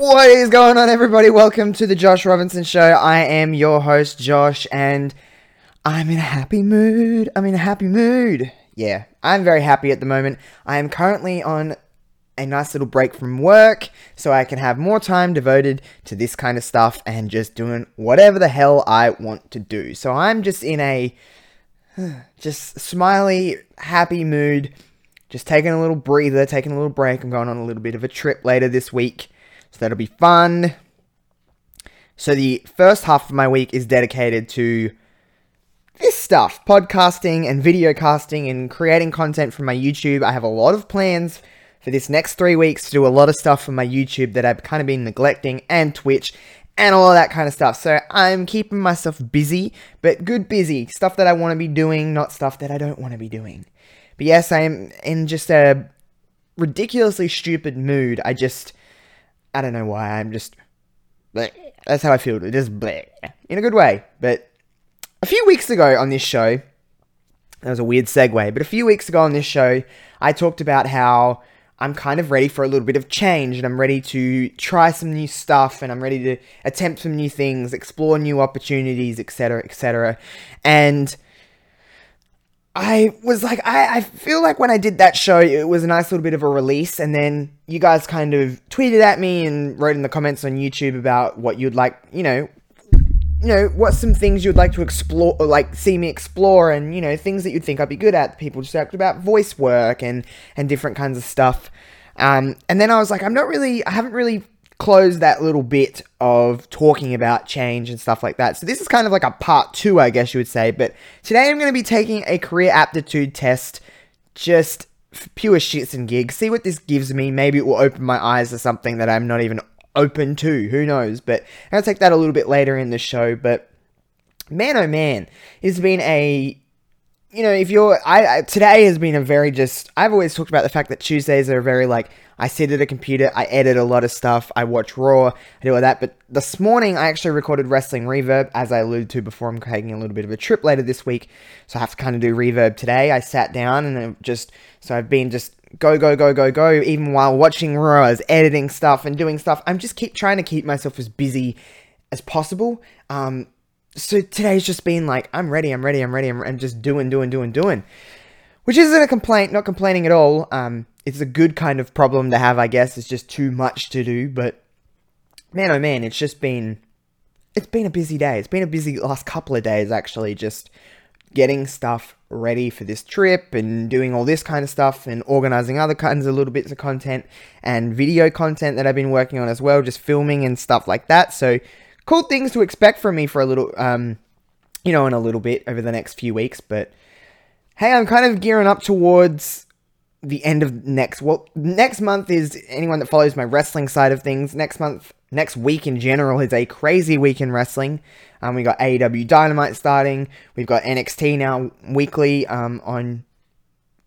What is going on, everybody? Welcome to the Josh Robinson Show. I am your host, Josh, and I'm in a happy mood. I'm in a happy mood. Yeah, I'm very happy at the moment. I am currently on a nice little break from work so I can have more time devoted to this kind of stuff and just doing whatever the hell I want to do. So I'm just in a just smiley, happy mood. Just taking a little breather, taking a little break. I'm going on a little bit of a trip later this week. So that'll be fun. So the first half of my week is dedicated to this stuff podcasting and video casting and creating content for my YouTube. I have a lot of plans for this next three weeks to do a lot of stuff for my YouTube that I've kind of been neglecting and Twitch and all that kind of stuff. So I'm keeping myself busy, but good busy. Stuff that I want to be doing, not stuff that I don't want to be doing. But yes, I am in just a ridiculously stupid mood. I just, I don't know why. I'm just, bleh. that's how I feel. Just bleh. in a good way. But a few weeks ago on this show, that was a weird segue, but a few weeks ago on this show, I talked about how I'm kind of ready for a little bit of change and I'm ready to try some new stuff and I'm ready to attempt some new things, explore new opportunities, etc., etc. And I was like, I, I feel like when I did that show, it was a nice little bit of a release. And then you guys kind of tweeted at me and wrote in the comments on YouTube about what you'd like, you know, you know, what's some things you'd like to explore, or like see me explore, and you know, things that you'd think I'd be good at. People just talked about voice work and and different kinds of stuff. Um, and then I was like, I'm not really, I haven't really closed that little bit of talking about change and stuff like that. So this is kind of like a part two, I guess you would say. But today I'm going to be taking a career aptitude test, just pure shits and gigs. See what this gives me. Maybe it will open my eyes to something that I'm not even open to. Who knows? But I'll take that a little bit later in the show. But man, oh man, it's been a you know, if you're, I, I, today has been a very just. I've always talked about the fact that Tuesdays are very like I sit at a computer, I edit a lot of stuff, I watch Raw, I do all that. But this morning I actually recorded Wrestling Reverb, as I alluded to before. I'm taking a little bit of a trip later this week, so I have to kind of do Reverb today. I sat down and just so I've been just go go go go go even while watching Raw, as editing stuff and doing stuff. I'm just keep trying to keep myself as busy as possible. Um, so today's just been like, I'm ready, I'm ready, I'm ready, I'm, I'm just doing, doing, doing, doing. Which isn't a complaint, not complaining at all. Um, it's a good kind of problem to have, I guess. It's just too much to do, but man, oh man, it's just been, it's been a busy day. It's been a busy last couple of days, actually, just getting stuff ready for this trip and doing all this kind of stuff and organizing other kinds of little bits of content and video content that I've been working on as well, just filming and stuff like that. So, cool things to expect from me for a little, um, you know, in a little bit over the next few weeks. But hey, I'm kind of gearing up towards the end of next. Well, next month is anyone that follows my wrestling side of things. Next month, next week in general is a crazy week in wrestling. Um, we got AEW Dynamite starting. We've got NXT now weekly um, on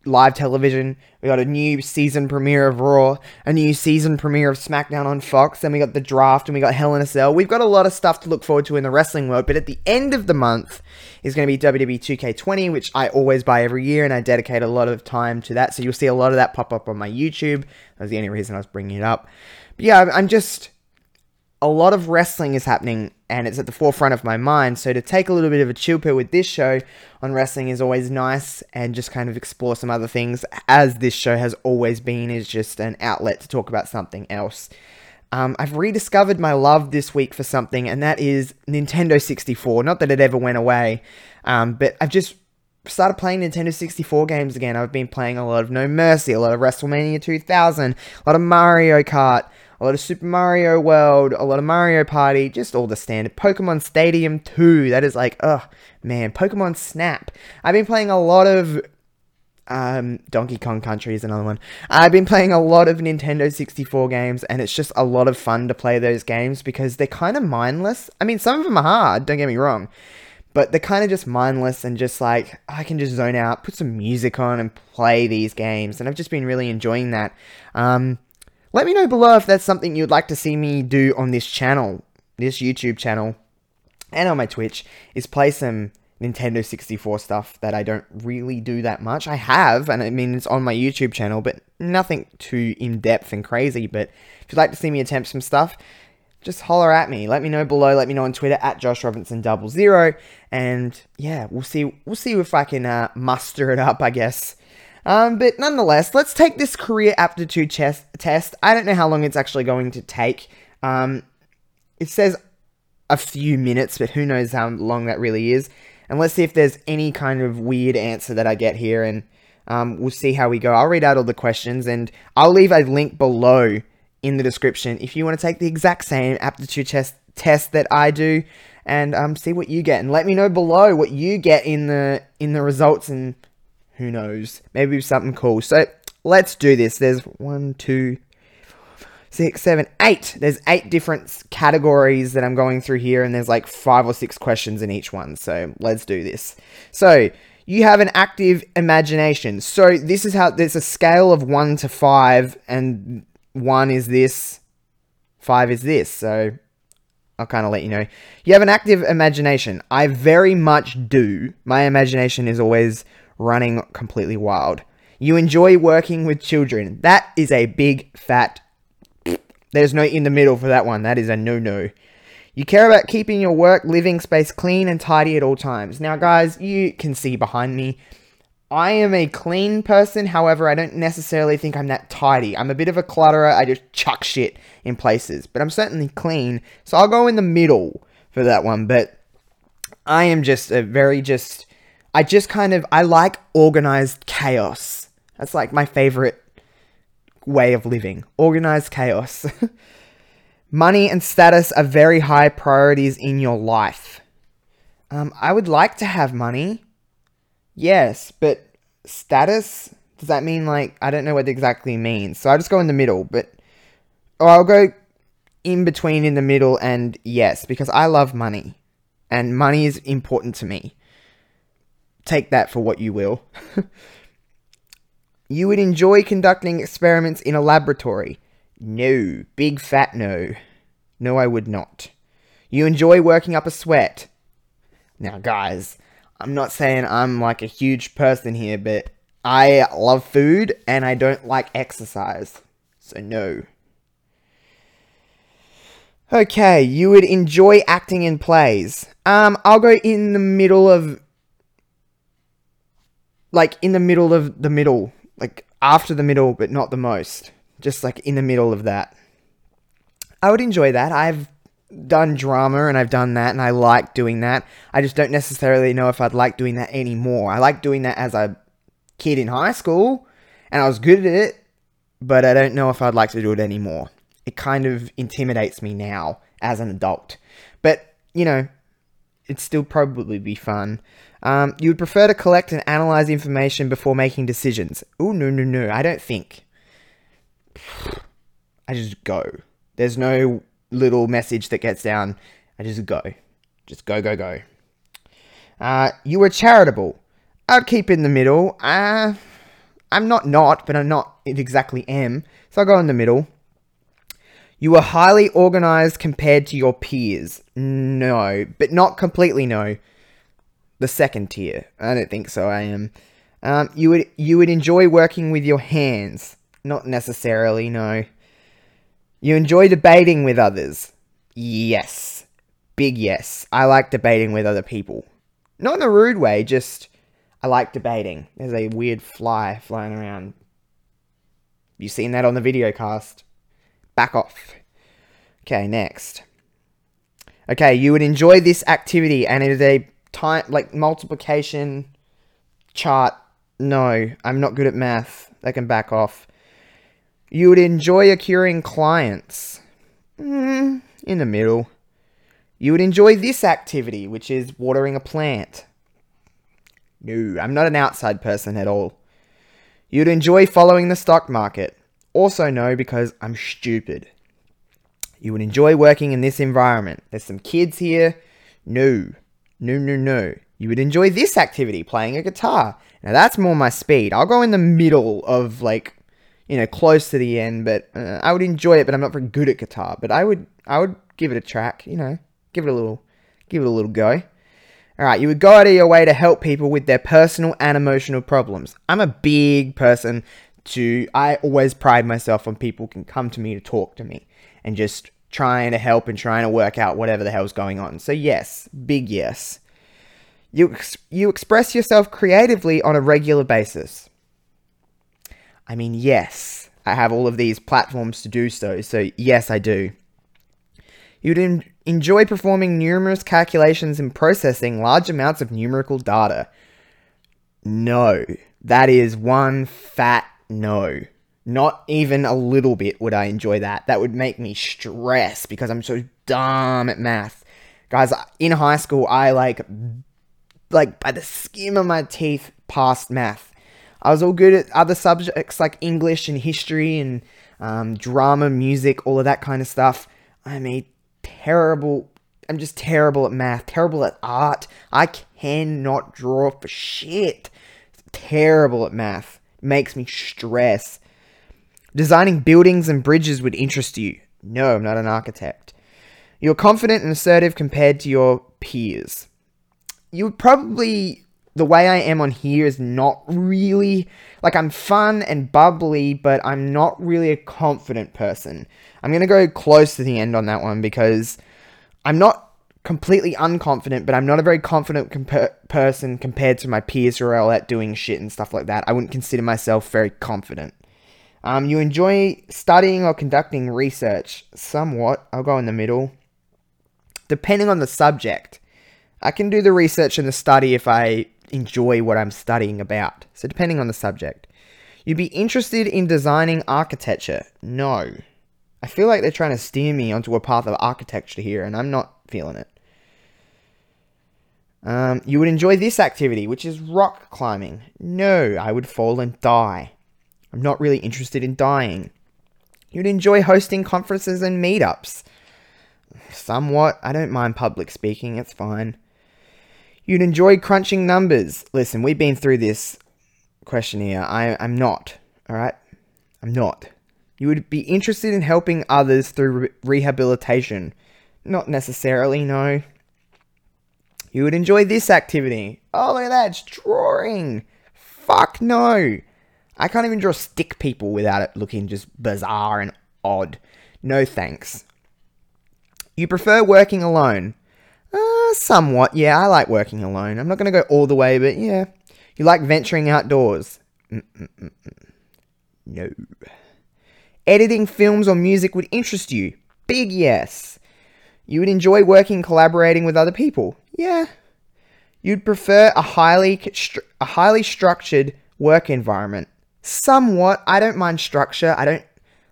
live television. We got a new season premiere of Raw, a new season premiere of SmackDown on Fox. Then we got the draft and we got Hell in a Cell. We've got a lot of stuff to look forward to in the wrestling world. But at the end of the month is going to be WWE 2K20, which I always buy every year and I dedicate a lot of time to that. So you'll see a lot of that pop up on my YouTube. That was the only reason I was bringing it up. But yeah, I'm just a lot of wrestling is happening and it's at the forefront of my mind. So to take a little bit of a chill pill with this show on wrestling is always nice and just kind of explore some other things, as this show has always been, is just an outlet to talk about something else. Um, I've rediscovered my love this week for something, and that is Nintendo 64. Not that it ever went away, um, but I've just started playing Nintendo 64 games again. I've been playing a lot of No Mercy, a lot of WrestleMania 2000, a lot of Mario Kart a lot of Super Mario World, a lot of Mario Party, just all the standard. Pokemon Stadium 2, that is like, oh man, Pokemon Snap. I've been playing a lot of um, Donkey Kong Country is another one. I've been playing a lot of Nintendo 64 games, and it's just a lot of fun to play those games because they're kind of mindless. I mean, some of them are hard, don't get me wrong, but they're kind of just mindless and just like, I can just zone out, put some music on, and play these games, and I've just been really enjoying that. Um, let me know below if that's something you'd like to see me do on this channel, this YouTube channel, and on my Twitch, is play some Nintendo 64 stuff that I don't really do that much. I have, and I mean, it's on my YouTube channel, but nothing too in depth and crazy. But if you'd like to see me attempt some stuff, just holler at me. Let me know below. Let me know on Twitter at Josh Robinson double zero. And yeah, we'll see. We'll see if I can uh, muster it up. I guess. Um, but nonetheless, let's take this career aptitude test. I don't know how long it's actually going to take. Um, it says a few minutes, but who knows how long that really is. And let's see if there's any kind of weird answer that I get here, and um, we'll see how we go. I'll read out all the questions, and I'll leave a link below in the description if you want to take the exact same aptitude test test that I do, and um, see what you get, and let me know below what you get in the in the results, and who knows, maybe something cool. So let's do this. There's one, two, six, seven, eight. There's eight different categories that I'm going through here, and there's like five or six questions in each one. So let's do this. So you have an active imagination. So this is how there's a scale of one to five, and one is this, five is this. So I'll kind of let you know. You have an active imagination. I very much do. My imagination is always running completely wild. You enjoy working with children. That is a big fat there's no in the middle for that one. That is a no no. You care about keeping your work living space clean and tidy at all times. Now, guys, you can see behind me. I am a clean person, however, I don't necessarily think I'm that tidy. I'm a bit of a clutterer, I just chuck shit in places, but I'm certainly clean, so I'll go in the middle for that one, but I am just a very just, I just kind of, I like organized chaos. That's like my favorite way of living. Organized chaos. Money and status are very high priorities in your life. Um, I would like to have money. Yes, but status? Does that mean like I don't know what exactly means. So I'll just go in the middle, but or I'll go in between in the middle and yes, because I love money. And money is important to me. Take that for what you will. You would enjoy conducting experiments in a laboratory. No. Big fat no. No, I would not. You enjoy working up a sweat. Now, guys, I'm not saying I'm like a huge person here, but I love food and I don't like exercise. So, no. Okay, you would enjoy acting in plays. Um, I'll go in the middle of. Like, in the middle of the middle like after the middle, but not the most. Just like in the middle of that. I would enjoy that. I've done drama and I've done that and I like doing that. I just don't necessarily know if I'd like doing that anymore. I like doing that as a kid in high school and I was good at it, but I don't know if I'd like to do it anymore. It kind of intimidates me now as an adult. But, you know, it'd still probably be fun. Um, you would prefer to collect and analyze information before making decisions. Oh, no, no, no. I don't think. I just go. There's no little message that gets down. I just go. Just go, go, go. Uh, you were charitable. I'd keep in the middle. Uh, I'm not not, but I'm not exactly am. So I'll go in the middle. You were highly organized compared to your peers. No, but not completely no the second tier. I don't think so. I am. Um, you would you would enjoy working with your hands. Not necessarily. No. You enjoy debating with others. Yes. Big yes. I like debating with other people. Not in a rude way, just I like debating. There's a weird fly flying around. You seen that on the video cast? Back off. Okay, next. Okay, you would enjoy this activity and it is a time like multiplication chart. No, I'm not good at math. They can back off. You would enjoy acquiring clients. Mm, in the middle. You would enjoy this activity, which is watering a plant. No, I'm not an outside person at all. You'd enjoy following the stock market. Also, no, because I'm stupid. You would enjoy working in this environment. There's some kids here. No. No, no, no. You would enjoy this activity, playing a guitar. Now that's more my speed. I'll go in the middle of like, you know, close to the end, but uh, I would enjoy it. But I'm not very good at guitar. But I would, I would give it a track. You know, give it a little, give it a little go. Alright, you would go out of your way to help people with their personal and emotional problems. I'm a big person to, I always pride myself on people can come to me to talk to me and just trying to help and trying to work out whatever the hell's going on. So, yes, big yes. You, ex- you express yourself creatively on a regular basis. I mean, yes, I have all of these platforms to do so, so yes, I do. You'd en- enjoy performing numerous calculations and processing large amounts of numerical data. No, that is one fat no. Not even a little bit would I enjoy that. That would make me stress because I'm so dumb at math. Guys, in high school, I like, like by the skin of my teeth passed math. I was all good at other subjects like English and history and um, drama, music, all of that kind of stuff. I'm a terrible, I'm just terrible at math, terrible at art. I cannot draw for shit. Terrible at math. Makes me stress. Designing buildings and bridges would interest you. No, I'm not an architect. You're confident and assertive compared to your peers. You probably the way I am on here is not really like I'm fun and bubbly, but I'm not really a confident person. I'm going to go close to the end on that one because I'm not completely unconfident, but I'm not a very confident compa- person compared to my peers who are all out doing shit and stuff like that. I wouldn't consider myself very confident. Um, you enjoy studying or conducting research somewhat. I'll go in the middle. Depending on the subject, I can do the research and the study if I enjoy what I'm studying about. So, depending on the subject, you'd be interested in designing architecture. No. I feel like they're trying to steer me onto a path of architecture here, and I'm not feeling it. Um, you would enjoy this activity, which is rock climbing. No, I would fall and die. I'm not really interested in dying. You'd enjoy hosting conferences and meetups. Somewhat. I don't mind public speaking, it's fine. You'd enjoy crunching numbers. Listen, we've been through this questionnaire. I, I'm not, alright? I'm not. You would be interested in helping others through re- rehabilitation. Not necessarily, no. You would enjoy this activity. Oh, look at that, it's drawing. Fuck no. I can't even draw stick people without it looking just bizarre and odd. No thanks. You prefer working alone. Uh, somewhat, yeah, I like working alone. I'm not going to go all the way, but yeah. You like venturing outdoors. Mm-mm-mm. No. Editing films or music would interest you. Big yes. You would enjoy working collaborating with other people. Yeah. You'd prefer a highly a highly structured work environment. Somewhat. I don't mind structure. I don't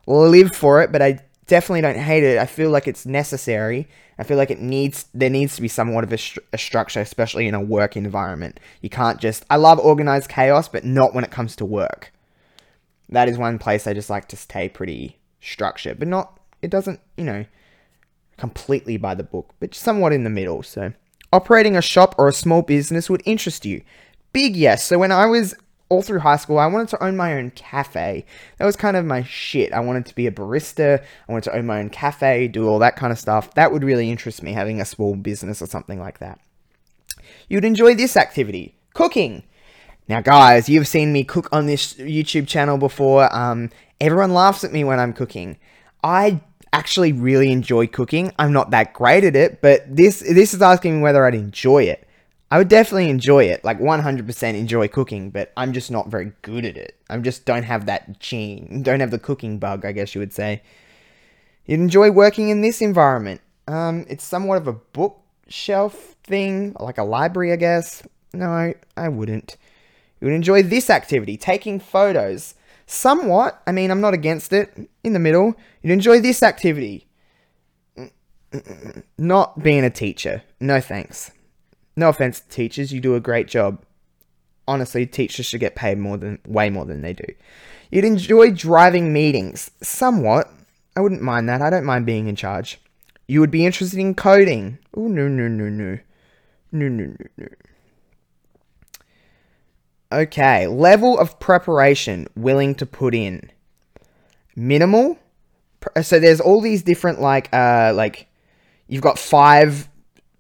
live for it, but I definitely don't hate it. I feel like it's necessary. I feel like it needs there needs to be somewhat of a, a, structure, especially in a work environment. You can't just. I love organized chaos, but not when it comes to work. That is one place I just like to stay pretty structured, but not. It doesn't, you know, completely by the book, but somewhat in the middle. So, operating a shop or a small business would interest you. Big yes. So when I was all through high school, I wanted to own my own cafe. That was kind of my shit. I wanted to be a barista. I wanted to own my own cafe, do all that kind of stuff. That would really interest me, having a small business or something like that. You'd enjoy this activity cooking. Now, guys, you've seen me cook on this YouTube channel before. Um, everyone laughs at me when I'm cooking. I actually really enjoy cooking. I'm not that great at it, but this this is asking me whether I'd enjoy it. I would definitely enjoy it, like 100% enjoy cooking, but I'm just not very good at it. I just don't have that gene, don't have the cooking bug, I guess you would say. You'd enjoy working in this environment. Um, it's somewhat of a bookshelf thing, like a library, I guess. No, I, wouldn't. You would enjoy this activity, taking photos. Somewhat. I mean, I'm not against it. In the middle. You'd enjoy this activity. Mm, mm, mm, not being a teacher. No thanks. No offense to teachers, you do a great job. Honestly, teachers should get paid more than way more than they do. You'd enjoy driving meetings. Somewhat. I wouldn't mind that. I don't mind being in charge. You would be interested in coding. Oh no no no no. No no no no. Okay, level of preparation willing to put in. Minimal. So there's all these different like uh like you've got five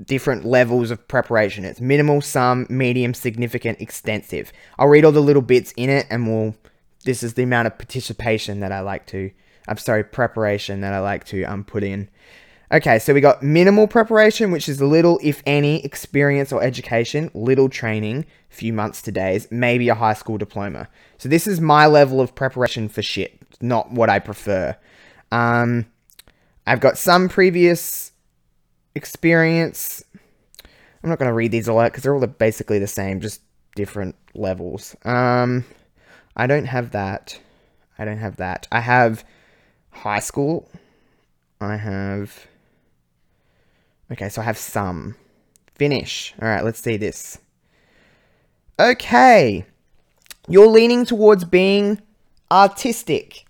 different levels of preparation. It's minimal, some, medium, significant, extensive. I'll read all the little bits in it and we'll this is the amount of participation that I like to I'm sorry, preparation that I like to um put in. Okay, so we got minimal preparation, which is little, if any, experience or education, little training, few months to days, maybe a high school diploma. So this is my level of preparation for shit, not what I prefer. Um, I've got some previous experience. I'm not going to read these all out because they're all basically the same, just different levels. Um, I don't have that. I don't have that. I have high school. I have. Okay, so I have some. Finish. Alright, let's see this. Okay. You're leaning towards being artistic.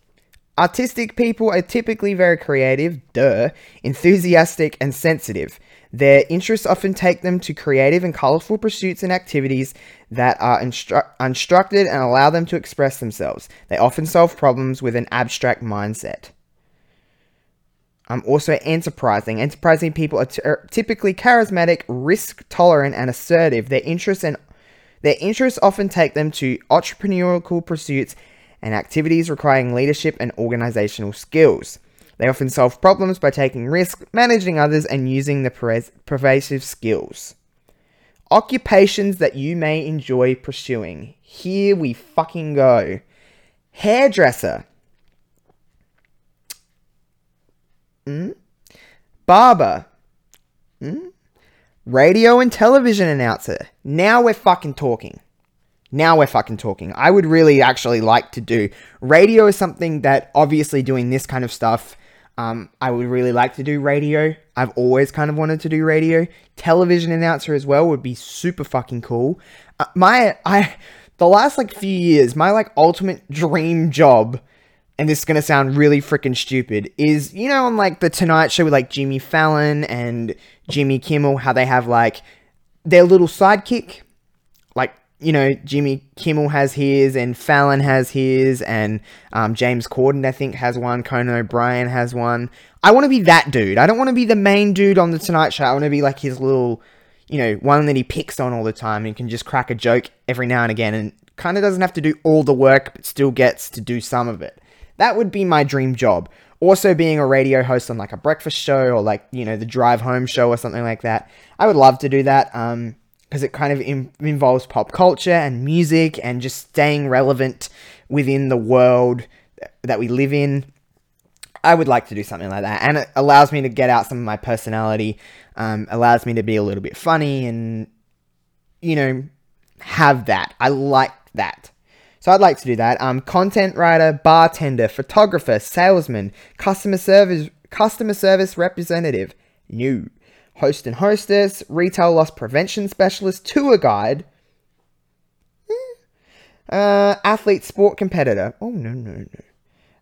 Artistic people are typically very creative, duh, enthusiastic, and sensitive. Their interests often take them to creative and colorful pursuits and activities that are instru- unstructured and allow them to express themselves. They often solve problems with an abstract mindset. I'm also enterprising. Enterprising people are t- er, typically charismatic, risk tolerant, and assertive. Their interests and their interests often take them to entrepreneurial pursuits and activities requiring leadership and organizational skills. They often solve problems by taking risks, managing others, and using the pervasive skills. Occupations that you may enjoy pursuing. Here we fucking go. Hairdresser. Mm? Barber. Mm? Radio and television announcer. Now we're fucking talking. Now we're fucking talking. I would really actually like to do. Radio is something that obviously doing this kind of stuff, um, I would really like to do radio. I've always kind of wanted to do radio. Television announcer as well would be super fucking cool. Uh, my, I, the last like few years, my like ultimate dream job and this is gonna sound really freaking stupid, is you know on like the Tonight Show with like Jimmy Fallon and Jimmy Kimmel, how they have like their little sidekick, like you know Jimmy Kimmel has his and Fallon has his and um, James Corden I think has one, Conan O'Brien has one. I want to be that dude. I don't want to be the main dude on the Tonight Show. I want to be like his little, you know, one that he picks on all the time and can just crack a joke every now and again and kind of doesn't have to do all the work but still gets to do some of it. That would be my dream job. Also, being a radio host on like a breakfast show or like, you know, the drive home show or something like that. I would love to do that um, because it kind of Im- involves pop culture and music and just staying relevant within the world that we live in. I would like to do something like that. And it allows me to get out some of my personality, um, allows me to be a little bit funny and, you know, have that. I like that. So I'd like to do that. Um, content writer, bartender, photographer, salesman, customer service, customer service representative, new, host and hostess, retail loss prevention specialist, tour guide, eh. uh, athlete, sport competitor. Oh no no no.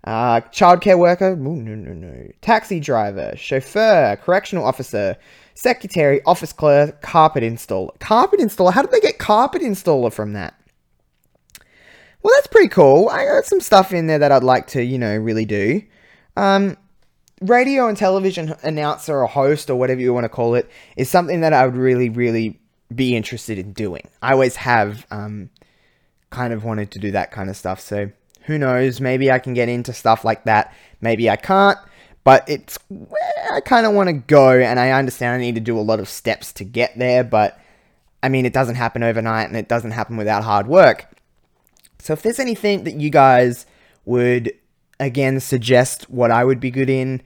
Uh, childcare worker. Oh no no no. Taxi driver, chauffeur, correctional officer, secretary, office clerk, carpet installer. Carpet installer. How did they get carpet installer from that? Well, that's pretty cool. I got some stuff in there that I'd like to, you know, really do. Um, radio and television announcer or host or whatever you want to call it is something that I would really, really be interested in doing. I always have um, kind of wanted to do that kind of stuff. So who knows? Maybe I can get into stuff like that. Maybe I can't. But it's where I kind of want to go, and I understand I need to do a lot of steps to get there. But I mean, it doesn't happen overnight, and it doesn't happen without hard work. So if there's anything that you guys would again suggest what I would be good in,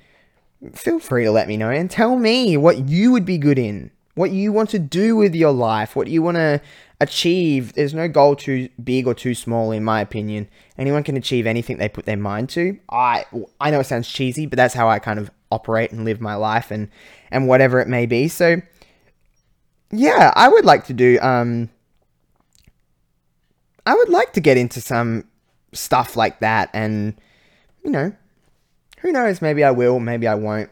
feel free to let me know and tell me what you would be good in, what you want to do with your life, what you want to achieve. There's no goal too big or too small, in my opinion. Anyone can achieve anything they put their mind to. I I know it sounds cheesy, but that's how I kind of operate and live my life, and and whatever it may be. So yeah, I would like to do um I would like to get into some stuff like that, and you know, who knows? Maybe I will, maybe I won't.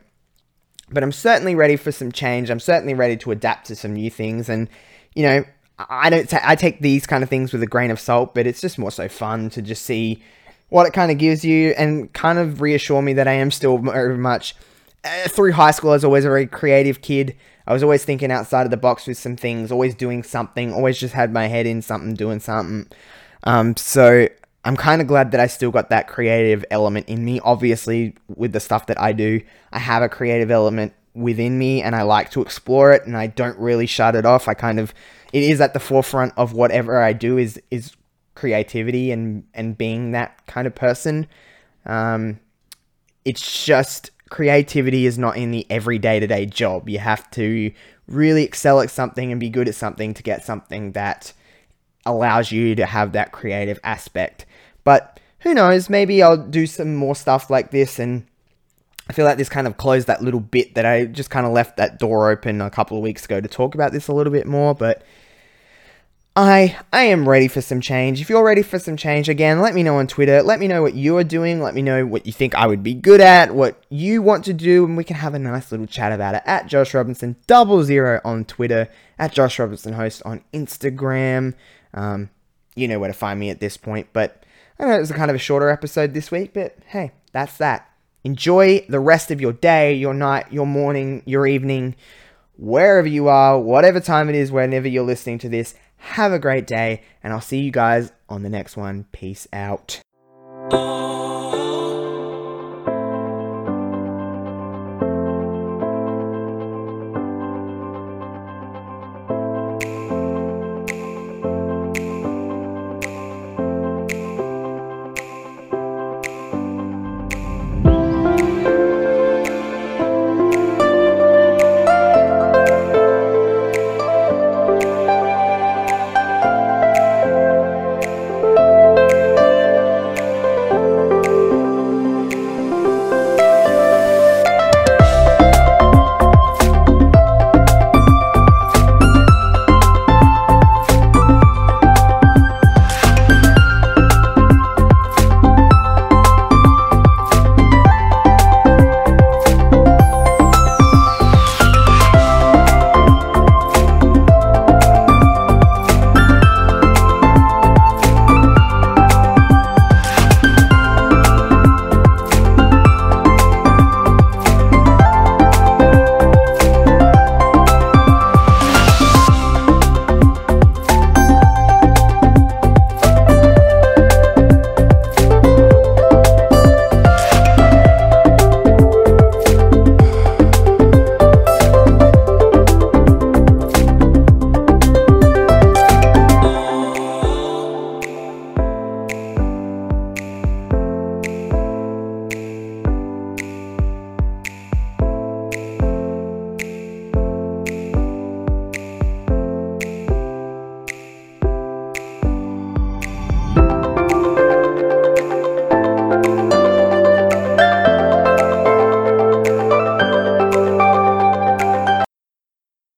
But I'm certainly ready for some change. I'm certainly ready to adapt to some new things, and you know, I don't. Ta- I take these kind of things with a grain of salt, but it's just more so fun to just see what it kind of gives you, and kind of reassure me that I am still very much uh, through high school, I was always a very creative kid. I was always thinking outside of the box with some things, always doing something, always just had my head in something, doing something. Um, so I'm kind of glad that I still got that creative element in me. Obviously, with the stuff that I do, I have a creative element within me and I like to explore it and I don't really shut it off. I kind of it is at the forefront of whatever I do is is creativity and and being that kind of person. Um, it's just creativity is not in the every day to day job. You have to really excel at something and be good at something to get something that allows you to have that creative aspect. But who knows? Maybe I'll do some more stuff like this and I feel like this kind of closed that little bit that I just kind of left that door open a couple of weeks ago to talk about this a little bit more, but I I am ready for some change. If you're ready for some change again, let me know on Twitter. Let me know what you are doing. Let me know what you think I would be good at, what you want to do, and we can have a nice little chat about it at Josh Robinson double zero on Twitter, at Josh Robinson Host on Instagram. Um, you know where to find me at this point, but I know it was a kind of a shorter episode this week, but hey, that's that. Enjoy the rest of your day, your night, your morning, your evening, wherever you are, whatever time it is, whenever you're listening to this. Have a great day, and I'll see you guys on the next one. Peace out.